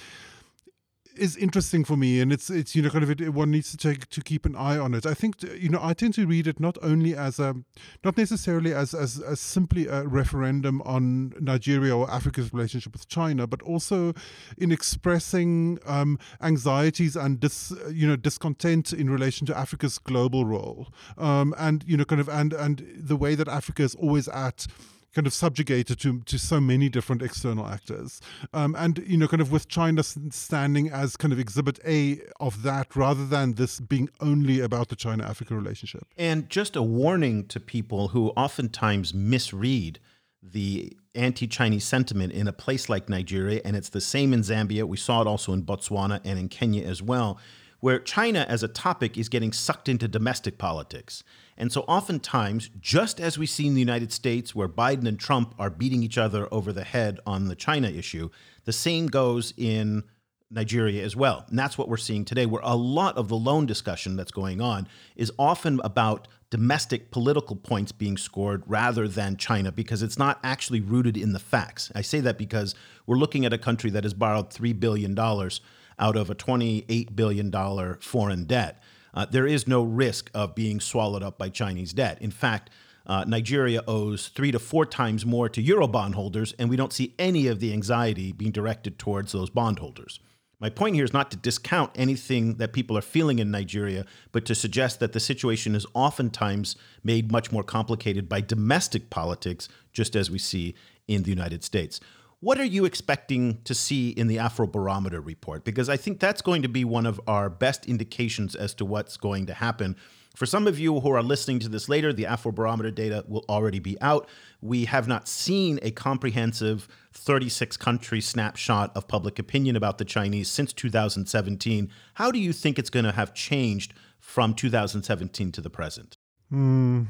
is interesting for me, and it's it's you know kind of it, one needs to take to keep an eye on it. I think you know I tend to read it not only as a not necessarily as as, as simply a referendum on Nigeria or Africa's relationship with China, but also in expressing um, anxieties and dis, you know discontent in relation to Africa's global role, um, and you know kind of and and the way that Africa is always at kind of subjugated to to so many different external actors, um, and you know, kind of with China standing as kind of exhibit A of that, rather than this being only about the China-Africa relationship. And just a warning to people who oftentimes misread the anti-Chinese sentiment in a place like Nigeria, and it's the same in Zambia. We saw it also in Botswana and in Kenya as well where China as a topic is getting sucked into domestic politics. And so, oftentimes, just as we see in the United States, where Biden and Trump are beating each other over the head on the China issue, the same goes in Nigeria as well. And that's what we're seeing today, where a lot of the loan discussion that's going on is often about domestic political points being scored rather than China, because it's not actually rooted in the facts. I say that because we're looking at a country that has borrowed $3 billion out of a $28 billion foreign debt. Uh, there is no risk of being swallowed up by Chinese debt. In fact, uh, Nigeria owes three to four times more to Euro bondholders, and we don't see any of the anxiety being directed towards those bondholders. My point here is not to discount anything that people are feeling in Nigeria, but to suggest that the situation is oftentimes made much more complicated by domestic politics, just as we see in the United States. What are you expecting to see in the Afrobarometer report? Because I think that's going to be one of our best indications as to what's going to happen. For some of you who are listening to this later, the Afrobarometer data will already be out. We have not seen a comprehensive 36 country snapshot of public opinion about the Chinese since 2017. How do you think it's going to have changed from 2017 to the present? Hmm.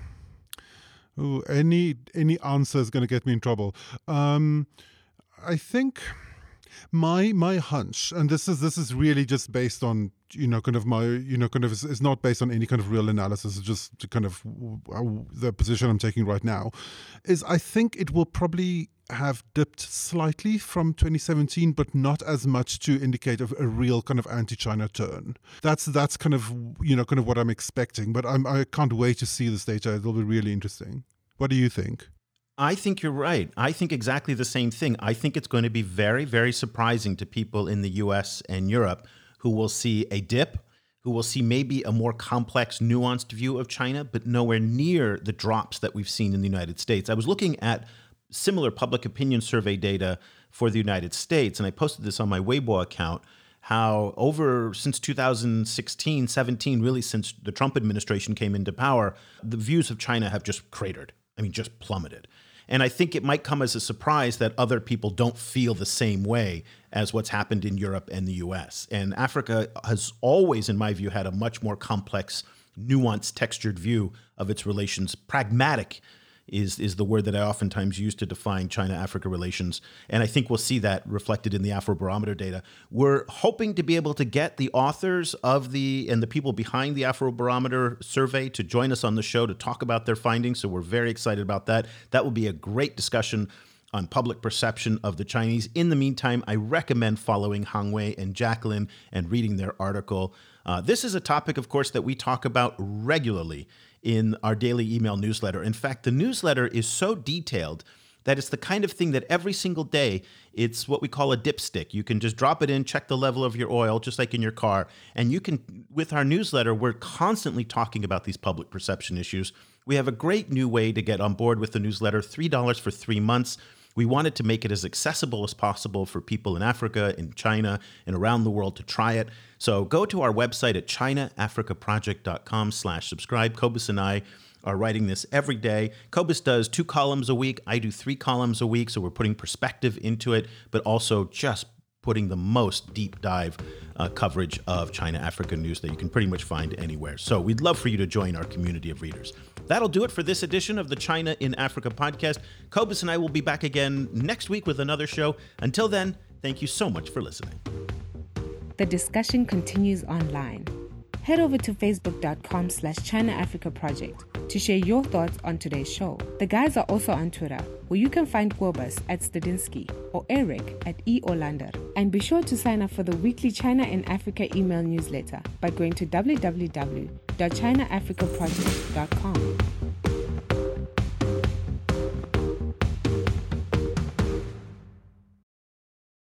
Ooh, any any answer is going to get me in trouble. Um, I think my my hunch, and this is this is really just based on you know kind of my you know kind of it's, it's not based on any kind of real analysis. It's just kind of uh, the position I'm taking right now. Is I think it will probably have dipped slightly from 2017, but not as much to indicate a, a, real kind of anti-China turn. That's that's kind of you know kind of what I'm expecting. But I'm I can't wait to see this data. It'll be really interesting. What do you think? I think you're right. I think exactly the same thing. I think it's going to be very, very surprising to people in the US and Europe who will see a dip, who will see maybe a more complex, nuanced view of China, but nowhere near the drops that we've seen in the United States. I was looking at similar public opinion survey data for the United States, and I posted this on my Weibo account. How over since 2016, 17, really since the Trump administration came into power, the views of China have just cratered. I mean, just plummeted. And I think it might come as a surprise that other people don't feel the same way as what's happened in Europe and the US. And Africa has always, in my view, had a much more complex, nuanced, textured view of its relations, pragmatic is is the word that I oftentimes use to define China Africa relations. And I think we'll see that reflected in the Afrobarometer data. We're hoping to be able to get the authors of the and the people behind the Afrobarometer survey to join us on the show to talk about their findings. So we're very excited about that. That will be a great discussion on public perception of the Chinese. In the meantime, I recommend following Hangwei and Jacqueline and reading their article. Uh, this is a topic, of course, that we talk about regularly in our daily email newsletter. In fact, the newsletter is so detailed that it's the kind of thing that every single day it's what we call a dipstick. You can just drop it in, check the level of your oil, just like in your car. And you can, with our newsletter, we're constantly talking about these public perception issues. We have a great new way to get on board with the newsletter $3 for three months. We wanted to make it as accessible as possible for people in Africa, in China, and around the world to try it. So go to our website at chinaafricaproject.com slash subscribe. Cobus and I are writing this every day. Cobus does two columns a week. I do three columns a week. So we're putting perspective into it, but also just putting the most deep dive uh, coverage of China Africa news that you can pretty much find anywhere. So we'd love for you to join our community of readers. That'll do it for this edition of the China in Africa podcast. Cobus and I will be back again next week with another show. Until then, thank you so much for listening. The discussion continues online. Head over to facebook.com slash China Africa Project to share your thoughts on today's show. The guys are also on Twitter, where you can find Cobus at Stadenesque or Eric at E. Olander. And be sure to sign up for the weekly China and Africa email newsletter by going to www.chinaafricaproject.com.